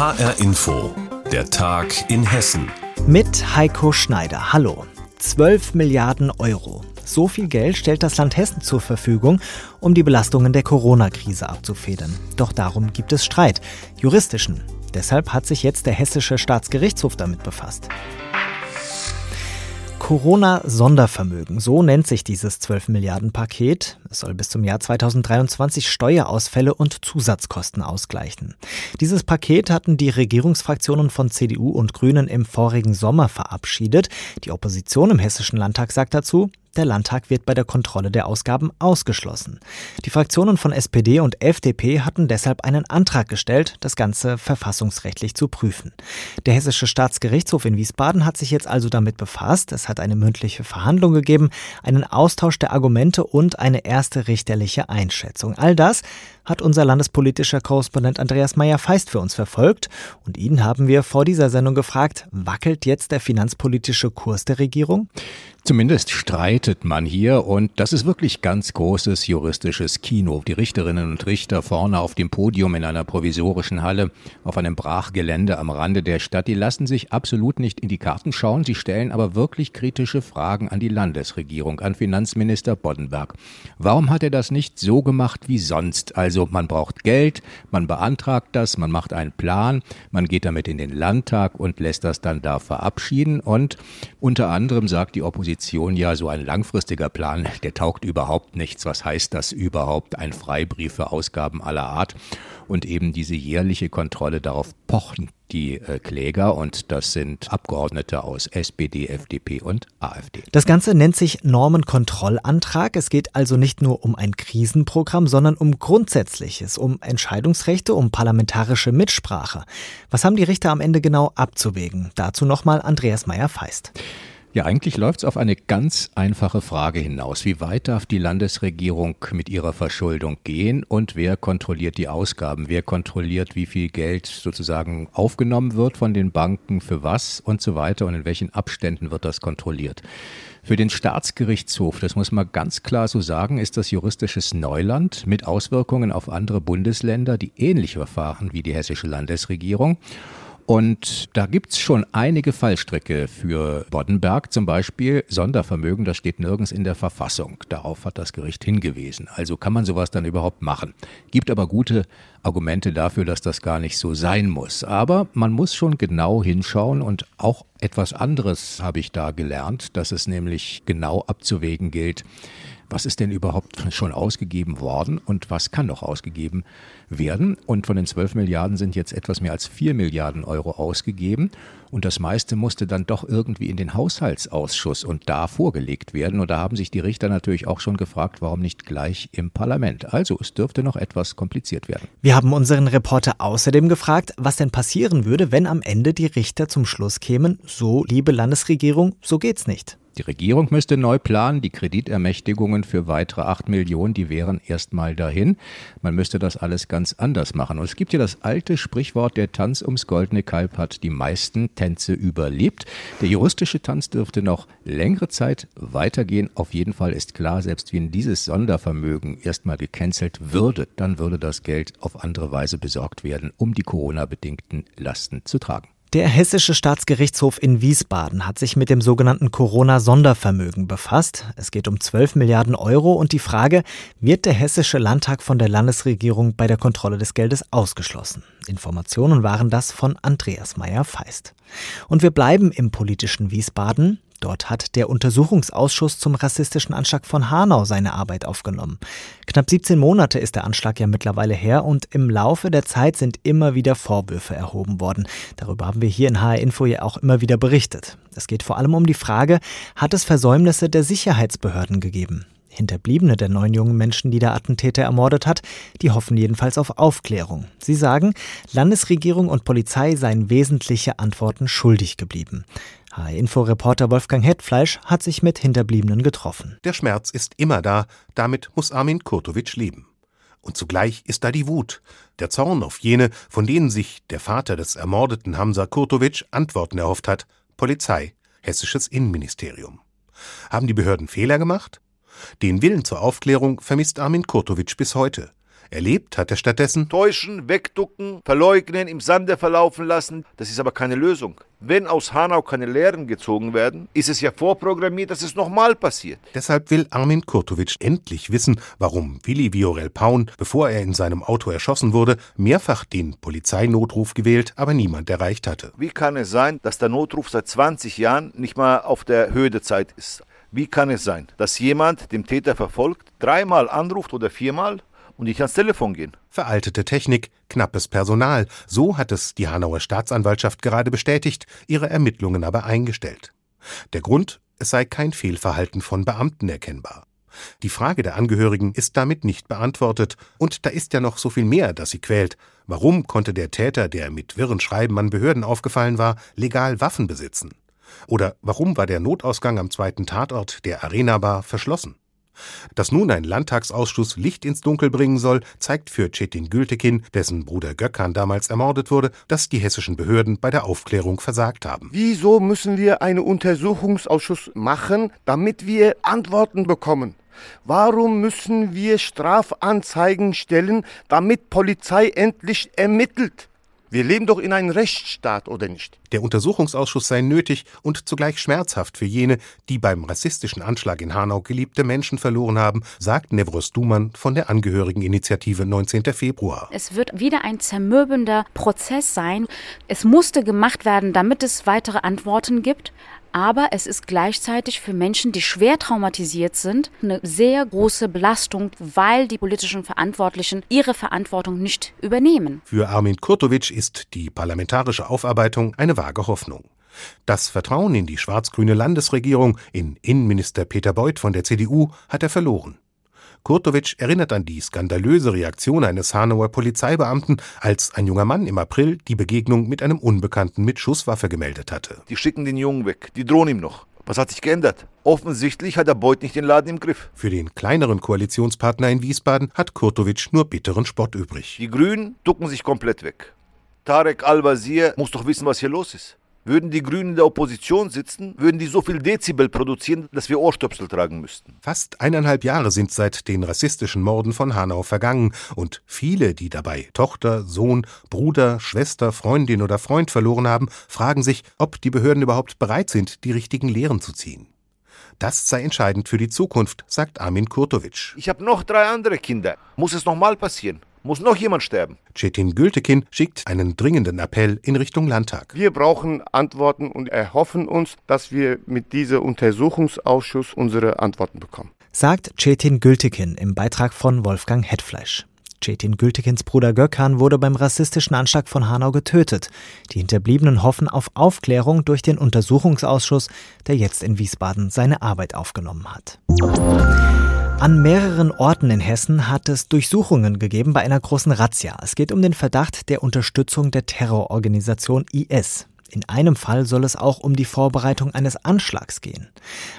HR Info, der Tag in Hessen. Mit Heiko Schneider. Hallo. 12 Milliarden Euro. So viel Geld stellt das Land Hessen zur Verfügung, um die Belastungen der Corona-Krise abzufedern. Doch darum gibt es Streit, juristischen. Deshalb hat sich jetzt der Hessische Staatsgerichtshof damit befasst. Corona-Sondervermögen, so nennt sich dieses 12 Milliarden Paket. Es soll bis zum Jahr 2023 Steuerausfälle und Zusatzkosten ausgleichen. Dieses Paket hatten die Regierungsfraktionen von CDU und Grünen im vorigen Sommer verabschiedet. Die Opposition im Hessischen Landtag sagt dazu, der Landtag wird bei der Kontrolle der Ausgaben ausgeschlossen. Die Fraktionen von SPD und FDP hatten deshalb einen Antrag gestellt, das Ganze verfassungsrechtlich zu prüfen. Der Hessische Staatsgerichtshof in Wiesbaden hat sich jetzt also damit befasst. Es hat eine mündliche Verhandlung gegeben, einen Austausch der Argumente und eine erste richterliche Einschätzung. All das hat unser landespolitischer Korrespondent Andreas Meyer-Feist für uns verfolgt. Und ihn haben wir vor dieser Sendung gefragt, wackelt jetzt der finanzpolitische Kurs der Regierung? Zumindest streitet man hier und das ist wirklich ganz großes juristisches Kino. Die Richterinnen und Richter vorne auf dem Podium in einer provisorischen Halle auf einem Brachgelände am Rande der Stadt, die lassen sich absolut nicht in die Karten schauen, sie stellen aber wirklich kritische Fragen an die Landesregierung, an Finanzminister Boddenberg. Warum hat er das nicht so gemacht wie sonst? Also man braucht Geld, man beantragt das, man macht einen Plan, man geht damit in den Landtag und lässt das dann da verabschieden und unter anderem sagt die Opposition Opposition ja so ein langfristiger Plan, der taugt überhaupt nichts. Was heißt das überhaupt? Ein Freibrief für Ausgaben aller Art und eben diese jährliche Kontrolle darauf pochen die äh, Kläger und das sind Abgeordnete aus SPD, FDP und AfD. Das Ganze nennt sich Normenkontrollantrag. Es geht also nicht nur um ein Krisenprogramm, sondern um Grundsätzliches, um Entscheidungsrechte, um parlamentarische Mitsprache. Was haben die Richter am Ende genau abzuwägen? Dazu nochmal Andreas Meyer-Feist. Ja, eigentlich läuft es auf eine ganz einfache Frage hinaus. Wie weit darf die Landesregierung mit ihrer Verschuldung gehen und wer kontrolliert die Ausgaben? Wer kontrolliert, wie viel Geld sozusagen aufgenommen wird von den Banken, für was und so weiter und in welchen Abständen wird das kontrolliert? Für den Staatsgerichtshof, das muss man ganz klar so sagen, ist das juristisches Neuland mit Auswirkungen auf andere Bundesländer, die ähnlich verfahren wie die hessische Landesregierung. Und da gibt's schon einige Fallstricke für Boddenberg, zum Beispiel Sondervermögen, das steht nirgends in der Verfassung. Darauf hat das Gericht hingewiesen. Also kann man sowas dann überhaupt machen. Gibt aber gute Argumente dafür, dass das gar nicht so sein muss. Aber man muss schon genau hinschauen und auch etwas anderes habe ich da gelernt, dass es nämlich genau abzuwägen gilt, was ist denn überhaupt schon ausgegeben worden und was kann noch ausgegeben werden. Und von den 12 Milliarden sind jetzt etwas mehr als 4 Milliarden Euro ausgegeben. Und das meiste musste dann doch irgendwie in den Haushaltsausschuss und da vorgelegt werden. Und da haben sich die Richter natürlich auch schon gefragt, warum nicht gleich im Parlament. Also es dürfte noch etwas kompliziert werden. Wir haben unseren Reporter außerdem gefragt, was denn passieren würde, wenn am Ende die Richter zum Schluss kämen, so liebe Landesregierung, so geht's nicht. Die Regierung müsste neu planen. Die Kreditermächtigungen für weitere 8 Millionen, die wären erstmal dahin. Man müsste das alles ganz anders machen. Und es gibt ja das alte Sprichwort, der Tanz ums goldene Kalb hat die meisten Tänze überlebt. Der juristische Tanz dürfte noch längere Zeit weitergehen. Auf jeden Fall ist klar, selbst wenn dieses Sondervermögen erstmal gecancelt würde, dann würde das Geld auf andere Weise besorgt werden, um die Corona-bedingten Lasten zu tragen. Der Hessische Staatsgerichtshof in Wiesbaden hat sich mit dem sogenannten Corona-Sondervermögen befasst. Es geht um 12 Milliarden Euro und die Frage, wird der Hessische Landtag von der Landesregierung bei der Kontrolle des Geldes ausgeschlossen? Informationen waren das von Andreas Meyer-Feist. Und wir bleiben im politischen Wiesbaden. Dort hat der Untersuchungsausschuss zum rassistischen Anschlag von Hanau seine Arbeit aufgenommen. Knapp 17 Monate ist der Anschlag ja mittlerweile her und im Laufe der Zeit sind immer wieder Vorwürfe erhoben worden. Darüber haben wir hier in HR Info ja auch immer wieder berichtet. Es geht vor allem um die Frage, hat es Versäumnisse der Sicherheitsbehörden gegeben? Hinterbliebene der neun jungen Menschen, die der Attentäter ermordet hat, die hoffen jedenfalls auf Aufklärung. Sie sagen, Landesregierung und Polizei seien wesentliche Antworten schuldig geblieben. HR-Info-Reporter Wolfgang Hetfleisch hat sich mit Hinterbliebenen getroffen. Der Schmerz ist immer da, damit muss Armin Kurtovic leben. Und zugleich ist da die Wut, der Zorn auf jene, von denen sich der Vater des ermordeten Hamza Kurtovic Antworten erhofft hat, Polizei, hessisches Innenministerium. Haben die Behörden Fehler gemacht? Den Willen zur Aufklärung vermisst Armin Kurtovic bis heute. Erlebt hat er stattdessen Täuschen, wegducken, verleugnen, im Sande verlaufen lassen. Das ist aber keine Lösung. Wenn aus Hanau keine Lehren gezogen werden, ist es ja vorprogrammiert, dass es nochmal passiert. Deshalb will Armin Kurtovic endlich wissen, warum Willi Viorel Paun, bevor er in seinem Auto erschossen wurde, mehrfach den Polizeinotruf gewählt, aber niemand erreicht hatte. Wie kann es sein, dass der Notruf seit 20 Jahren nicht mal auf der Höhe der Zeit ist? Wie kann es sein, dass jemand dem Täter verfolgt, dreimal anruft oder viermal und nicht ans Telefon gehen. Veraltete Technik, knappes Personal, so hat es die Hanauer Staatsanwaltschaft gerade bestätigt, ihre Ermittlungen aber eingestellt. Der Grund, es sei kein Fehlverhalten von Beamten erkennbar. Die Frage der Angehörigen ist damit nicht beantwortet, und da ist ja noch so viel mehr, das sie quält. Warum konnte der Täter, der mit wirren Schreiben an Behörden aufgefallen war, legal Waffen besitzen? Oder warum war der Notausgang am zweiten Tatort, der Arena Bar, verschlossen? Dass nun ein Landtagsausschuss Licht ins Dunkel bringen soll, zeigt für Cetin Gültekin, dessen Bruder Gökhan damals ermordet wurde, dass die hessischen Behörden bei der Aufklärung versagt haben. Wieso müssen wir einen Untersuchungsausschuss machen, damit wir Antworten bekommen? Warum müssen wir Strafanzeigen stellen, damit Polizei endlich ermittelt? Wir leben doch in einem Rechtsstaat, oder nicht? Der Untersuchungsausschuss sei nötig und zugleich schmerzhaft für jene, die beim rassistischen Anschlag in Hanau geliebte Menschen verloren haben, sagt Nevros Duman von der Angehörigeninitiative 19. Februar. Es wird wieder ein zermürbender Prozess sein. Es musste gemacht werden, damit es weitere Antworten gibt aber es ist gleichzeitig für Menschen, die schwer traumatisiert sind, eine sehr große Belastung, weil die politischen Verantwortlichen ihre Verantwortung nicht übernehmen. Für Armin Kurtovic ist die parlamentarische Aufarbeitung eine vage Hoffnung. Das Vertrauen in die schwarz-grüne Landesregierung, in Innenminister Peter Beuth von der CDU, hat er verloren. Kurtovic erinnert an die skandalöse Reaktion eines Hanauer Polizeibeamten, als ein junger Mann im April die Begegnung mit einem Unbekannten mit Schusswaffe gemeldet hatte. Die schicken den Jungen weg, die drohen ihm noch. Was hat sich geändert? Offensichtlich hat der Beuth nicht den Laden im Griff. Für den kleineren Koalitionspartner in Wiesbaden hat Kurtovic nur bitteren Spott übrig. Die Grünen ducken sich komplett weg. Tarek Al-Wazir muss doch wissen, was hier los ist. Würden die Grünen in der Opposition sitzen, würden die so viel Dezibel produzieren, dass wir Ohrstöpsel tragen müssten. Fast eineinhalb Jahre sind seit den rassistischen Morden von Hanau vergangen und viele, die dabei Tochter, Sohn, Bruder, Schwester, Freundin oder Freund verloren haben, fragen sich, ob die Behörden überhaupt bereit sind, die richtigen Lehren zu ziehen. Das sei entscheidend für die Zukunft, sagt Armin Kurtovic. Ich habe noch drei andere Kinder. Muss es nochmal passieren? Muss noch jemand sterben? Cetin Gültekin schickt einen dringenden Appell in Richtung Landtag. Wir brauchen Antworten und erhoffen uns, dass wir mit diesem Untersuchungsausschuss unsere Antworten bekommen. Sagt Cetin Gültekin im Beitrag von Wolfgang Hetfleisch. Cetin Gültekins Bruder Gökhan wurde beim rassistischen Anschlag von Hanau getötet. Die Hinterbliebenen hoffen auf Aufklärung durch den Untersuchungsausschuss, der jetzt in Wiesbaden seine Arbeit aufgenommen hat. An mehreren Orten in Hessen hat es Durchsuchungen gegeben bei einer großen Razzia. Es geht um den Verdacht der Unterstützung der Terrororganisation IS. In einem Fall soll es auch um die Vorbereitung eines Anschlags gehen.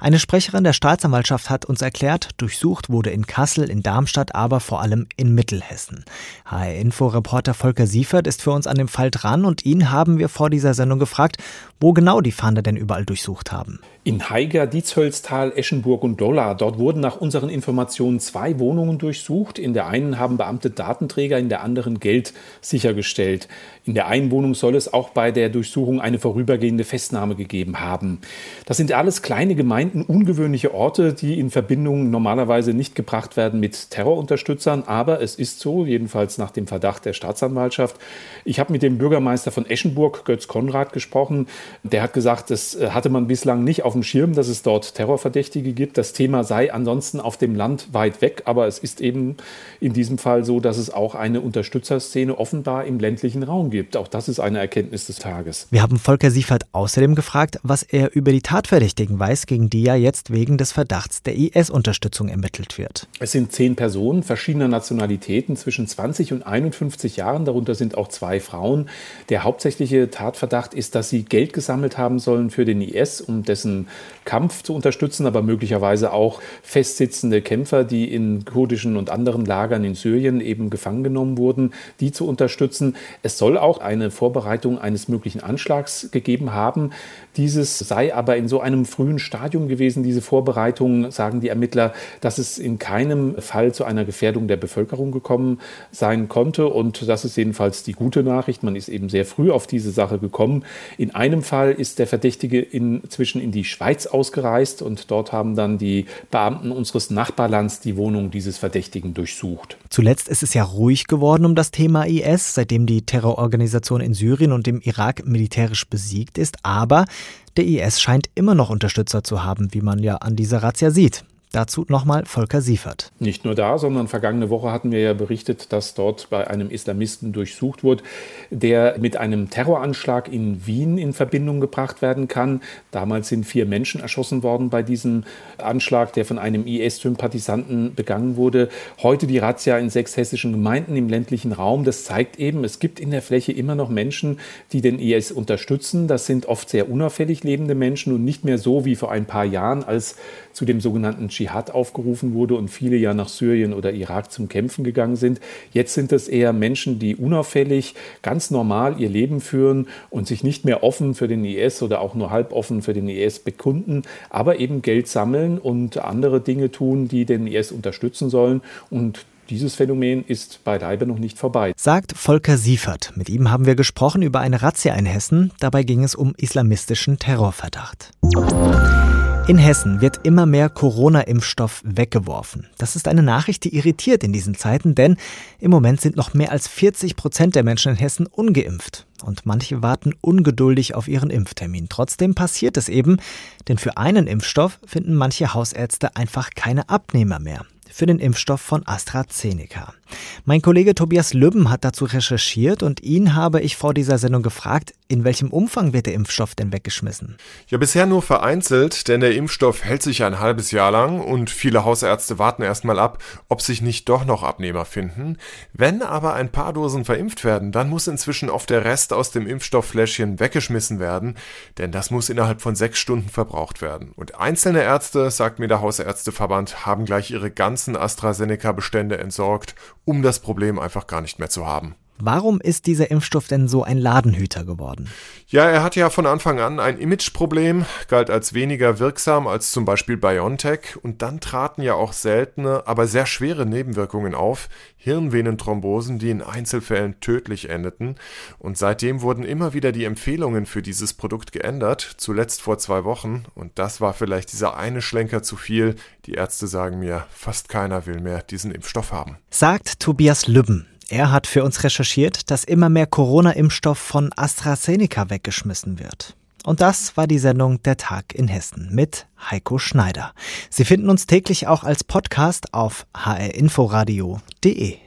Eine Sprecherin der Staatsanwaltschaft hat uns erklärt, durchsucht wurde in Kassel, in Darmstadt, aber vor allem in Mittelhessen. HR-Info-Reporter Volker Siefert ist für uns an dem Fall dran und ihn haben wir vor dieser Sendung gefragt, wo genau die Fahnder denn überall durchsucht haben. In Haiger, Dietzhölztal, Eschenburg und Dollar. Dort wurden nach unseren Informationen zwei Wohnungen durchsucht. In der einen haben Beamte Datenträger, in der anderen Geld sichergestellt. In der einen Wohnung soll es auch bei der Durchsuchung eine vorübergehende Festnahme gegeben haben. Das sind alles kleine Gemeinden, ungewöhnliche Orte, die in Verbindung normalerweise nicht gebracht werden mit Terrorunterstützern. Aber es ist so, jedenfalls nach dem Verdacht der Staatsanwaltschaft. Ich habe mit dem Bürgermeister von Eschenburg, Götz Konrad, gesprochen. Der hat gesagt, das äh, hatte man bislang nicht auf dem Schirm, dass es dort Terrorverdächtige gibt. Das Thema sei ansonsten auf dem Land weit weg, aber es ist eben in diesem Fall so, dass es auch eine Unterstützerszene offenbar im ländlichen Raum gibt. Auch das ist eine Erkenntnis des Tages. Wir haben Volker Siefert außerdem gefragt, was er über die Tatverdächtigen weiß, gegen die ja jetzt wegen des Verdachts der IS-Unterstützung ermittelt wird. Es sind zehn Personen verschiedener Nationalitäten zwischen 20 und 51 Jahren, darunter sind auch zwei Frauen. Der hauptsächliche Tatverdacht ist, dass sie Geld gesammelt haben sollen für den IS, um dessen Kampf zu unterstützen, aber möglicherweise auch festsitzende Kämpfer, die in kurdischen und anderen Lagern in Syrien eben gefangen genommen wurden, die zu unterstützen. Es soll auch eine Vorbereitung eines möglichen Anschlags gegeben haben. Dieses sei aber in so einem frühen Stadium gewesen, diese Vorbereitung, sagen die Ermittler, dass es in keinem Fall zu einer Gefährdung der Bevölkerung gekommen sein konnte. Und das ist jedenfalls die gute Nachricht. Man ist eben sehr früh auf diese Sache gekommen. In einem Fall ist der Verdächtige inzwischen in die Schweiz ausgereist und dort haben dann die Beamten unseres Nachbarlands die Wohnung dieses Verdächtigen durchsucht. Zuletzt ist es ja ruhig geworden um das Thema IS, seitdem die Terrororganisation in Syrien und im Irak militärisch besiegt ist. Aber der IS scheint immer noch Unterstützer zu haben, wie man ja an dieser Razzia sieht. Dazu nochmal Volker Siefert. Nicht nur da, sondern vergangene Woche hatten wir ja berichtet, dass dort bei einem Islamisten durchsucht wurde, der mit einem Terroranschlag in Wien in Verbindung gebracht werden kann. Damals sind vier Menschen erschossen worden bei diesem Anschlag, der von einem IS-Sympathisanten begangen wurde. Heute die Razzia in sechs hessischen Gemeinden im ländlichen Raum. Das zeigt eben, es gibt in der Fläche immer noch Menschen, die den IS unterstützen. Das sind oft sehr unauffällig lebende Menschen und nicht mehr so wie vor ein paar Jahren, als zu dem sogenannten Dschihad aufgerufen wurde und viele ja nach Syrien oder Irak zum Kämpfen gegangen sind. Jetzt sind es eher Menschen, die unauffällig, ganz normal ihr Leben führen und sich nicht mehr offen für den IS oder auch nur halb offen für den IS bekunden, aber eben Geld sammeln und andere Dinge tun, die den IS unterstützen sollen. Und dieses Phänomen ist beileibe noch nicht vorbei. Sagt Volker Siefert. Mit ihm haben wir gesprochen über eine Razzia in Hessen. Dabei ging es um islamistischen Terrorverdacht. In Hessen wird immer mehr Corona-Impfstoff weggeworfen. Das ist eine Nachricht, die irritiert in diesen Zeiten, denn im Moment sind noch mehr als 40 Prozent der Menschen in Hessen ungeimpft. Und manche warten ungeduldig auf ihren Impftermin. Trotzdem passiert es eben, denn für einen Impfstoff finden manche Hausärzte einfach keine Abnehmer mehr für den Impfstoff von AstraZeneca. Mein Kollege Tobias Lübben hat dazu recherchiert und ihn habe ich vor dieser Sendung gefragt, in welchem Umfang wird der Impfstoff denn weggeschmissen? Ja, bisher nur vereinzelt, denn der Impfstoff hält sich ein halbes Jahr lang und viele Hausärzte warten erstmal ab, ob sich nicht doch noch Abnehmer finden. Wenn aber ein paar Dosen verimpft werden, dann muss inzwischen oft der Rest aus dem Impfstofffläschchen weggeschmissen werden, denn das muss innerhalb von sechs Stunden verbraucht werden. Und einzelne Ärzte, sagt mir der Hausärzteverband, haben gleich ihre ganzen AstraZeneca-Bestände entsorgt um das Problem einfach gar nicht mehr zu haben. Warum ist dieser Impfstoff denn so ein Ladenhüter geworden? Ja, er hatte ja von Anfang an ein Imageproblem, galt als weniger wirksam als zum Beispiel BioNTech und dann traten ja auch seltene, aber sehr schwere Nebenwirkungen auf, Hirnvenenthrombosen, die in Einzelfällen tödlich endeten und seitdem wurden immer wieder die Empfehlungen für dieses Produkt geändert, zuletzt vor zwei Wochen und das war vielleicht dieser eine Schlenker zu viel. Die Ärzte sagen mir, fast keiner will mehr diesen Impfstoff haben. Sagt Tobias Lübben. Er hat für uns recherchiert, dass immer mehr Corona-Impfstoff von AstraZeneca weggeschmissen wird. Und das war die Sendung Der Tag in Hessen mit Heiko Schneider. Sie finden uns täglich auch als Podcast auf hrinforadio.de.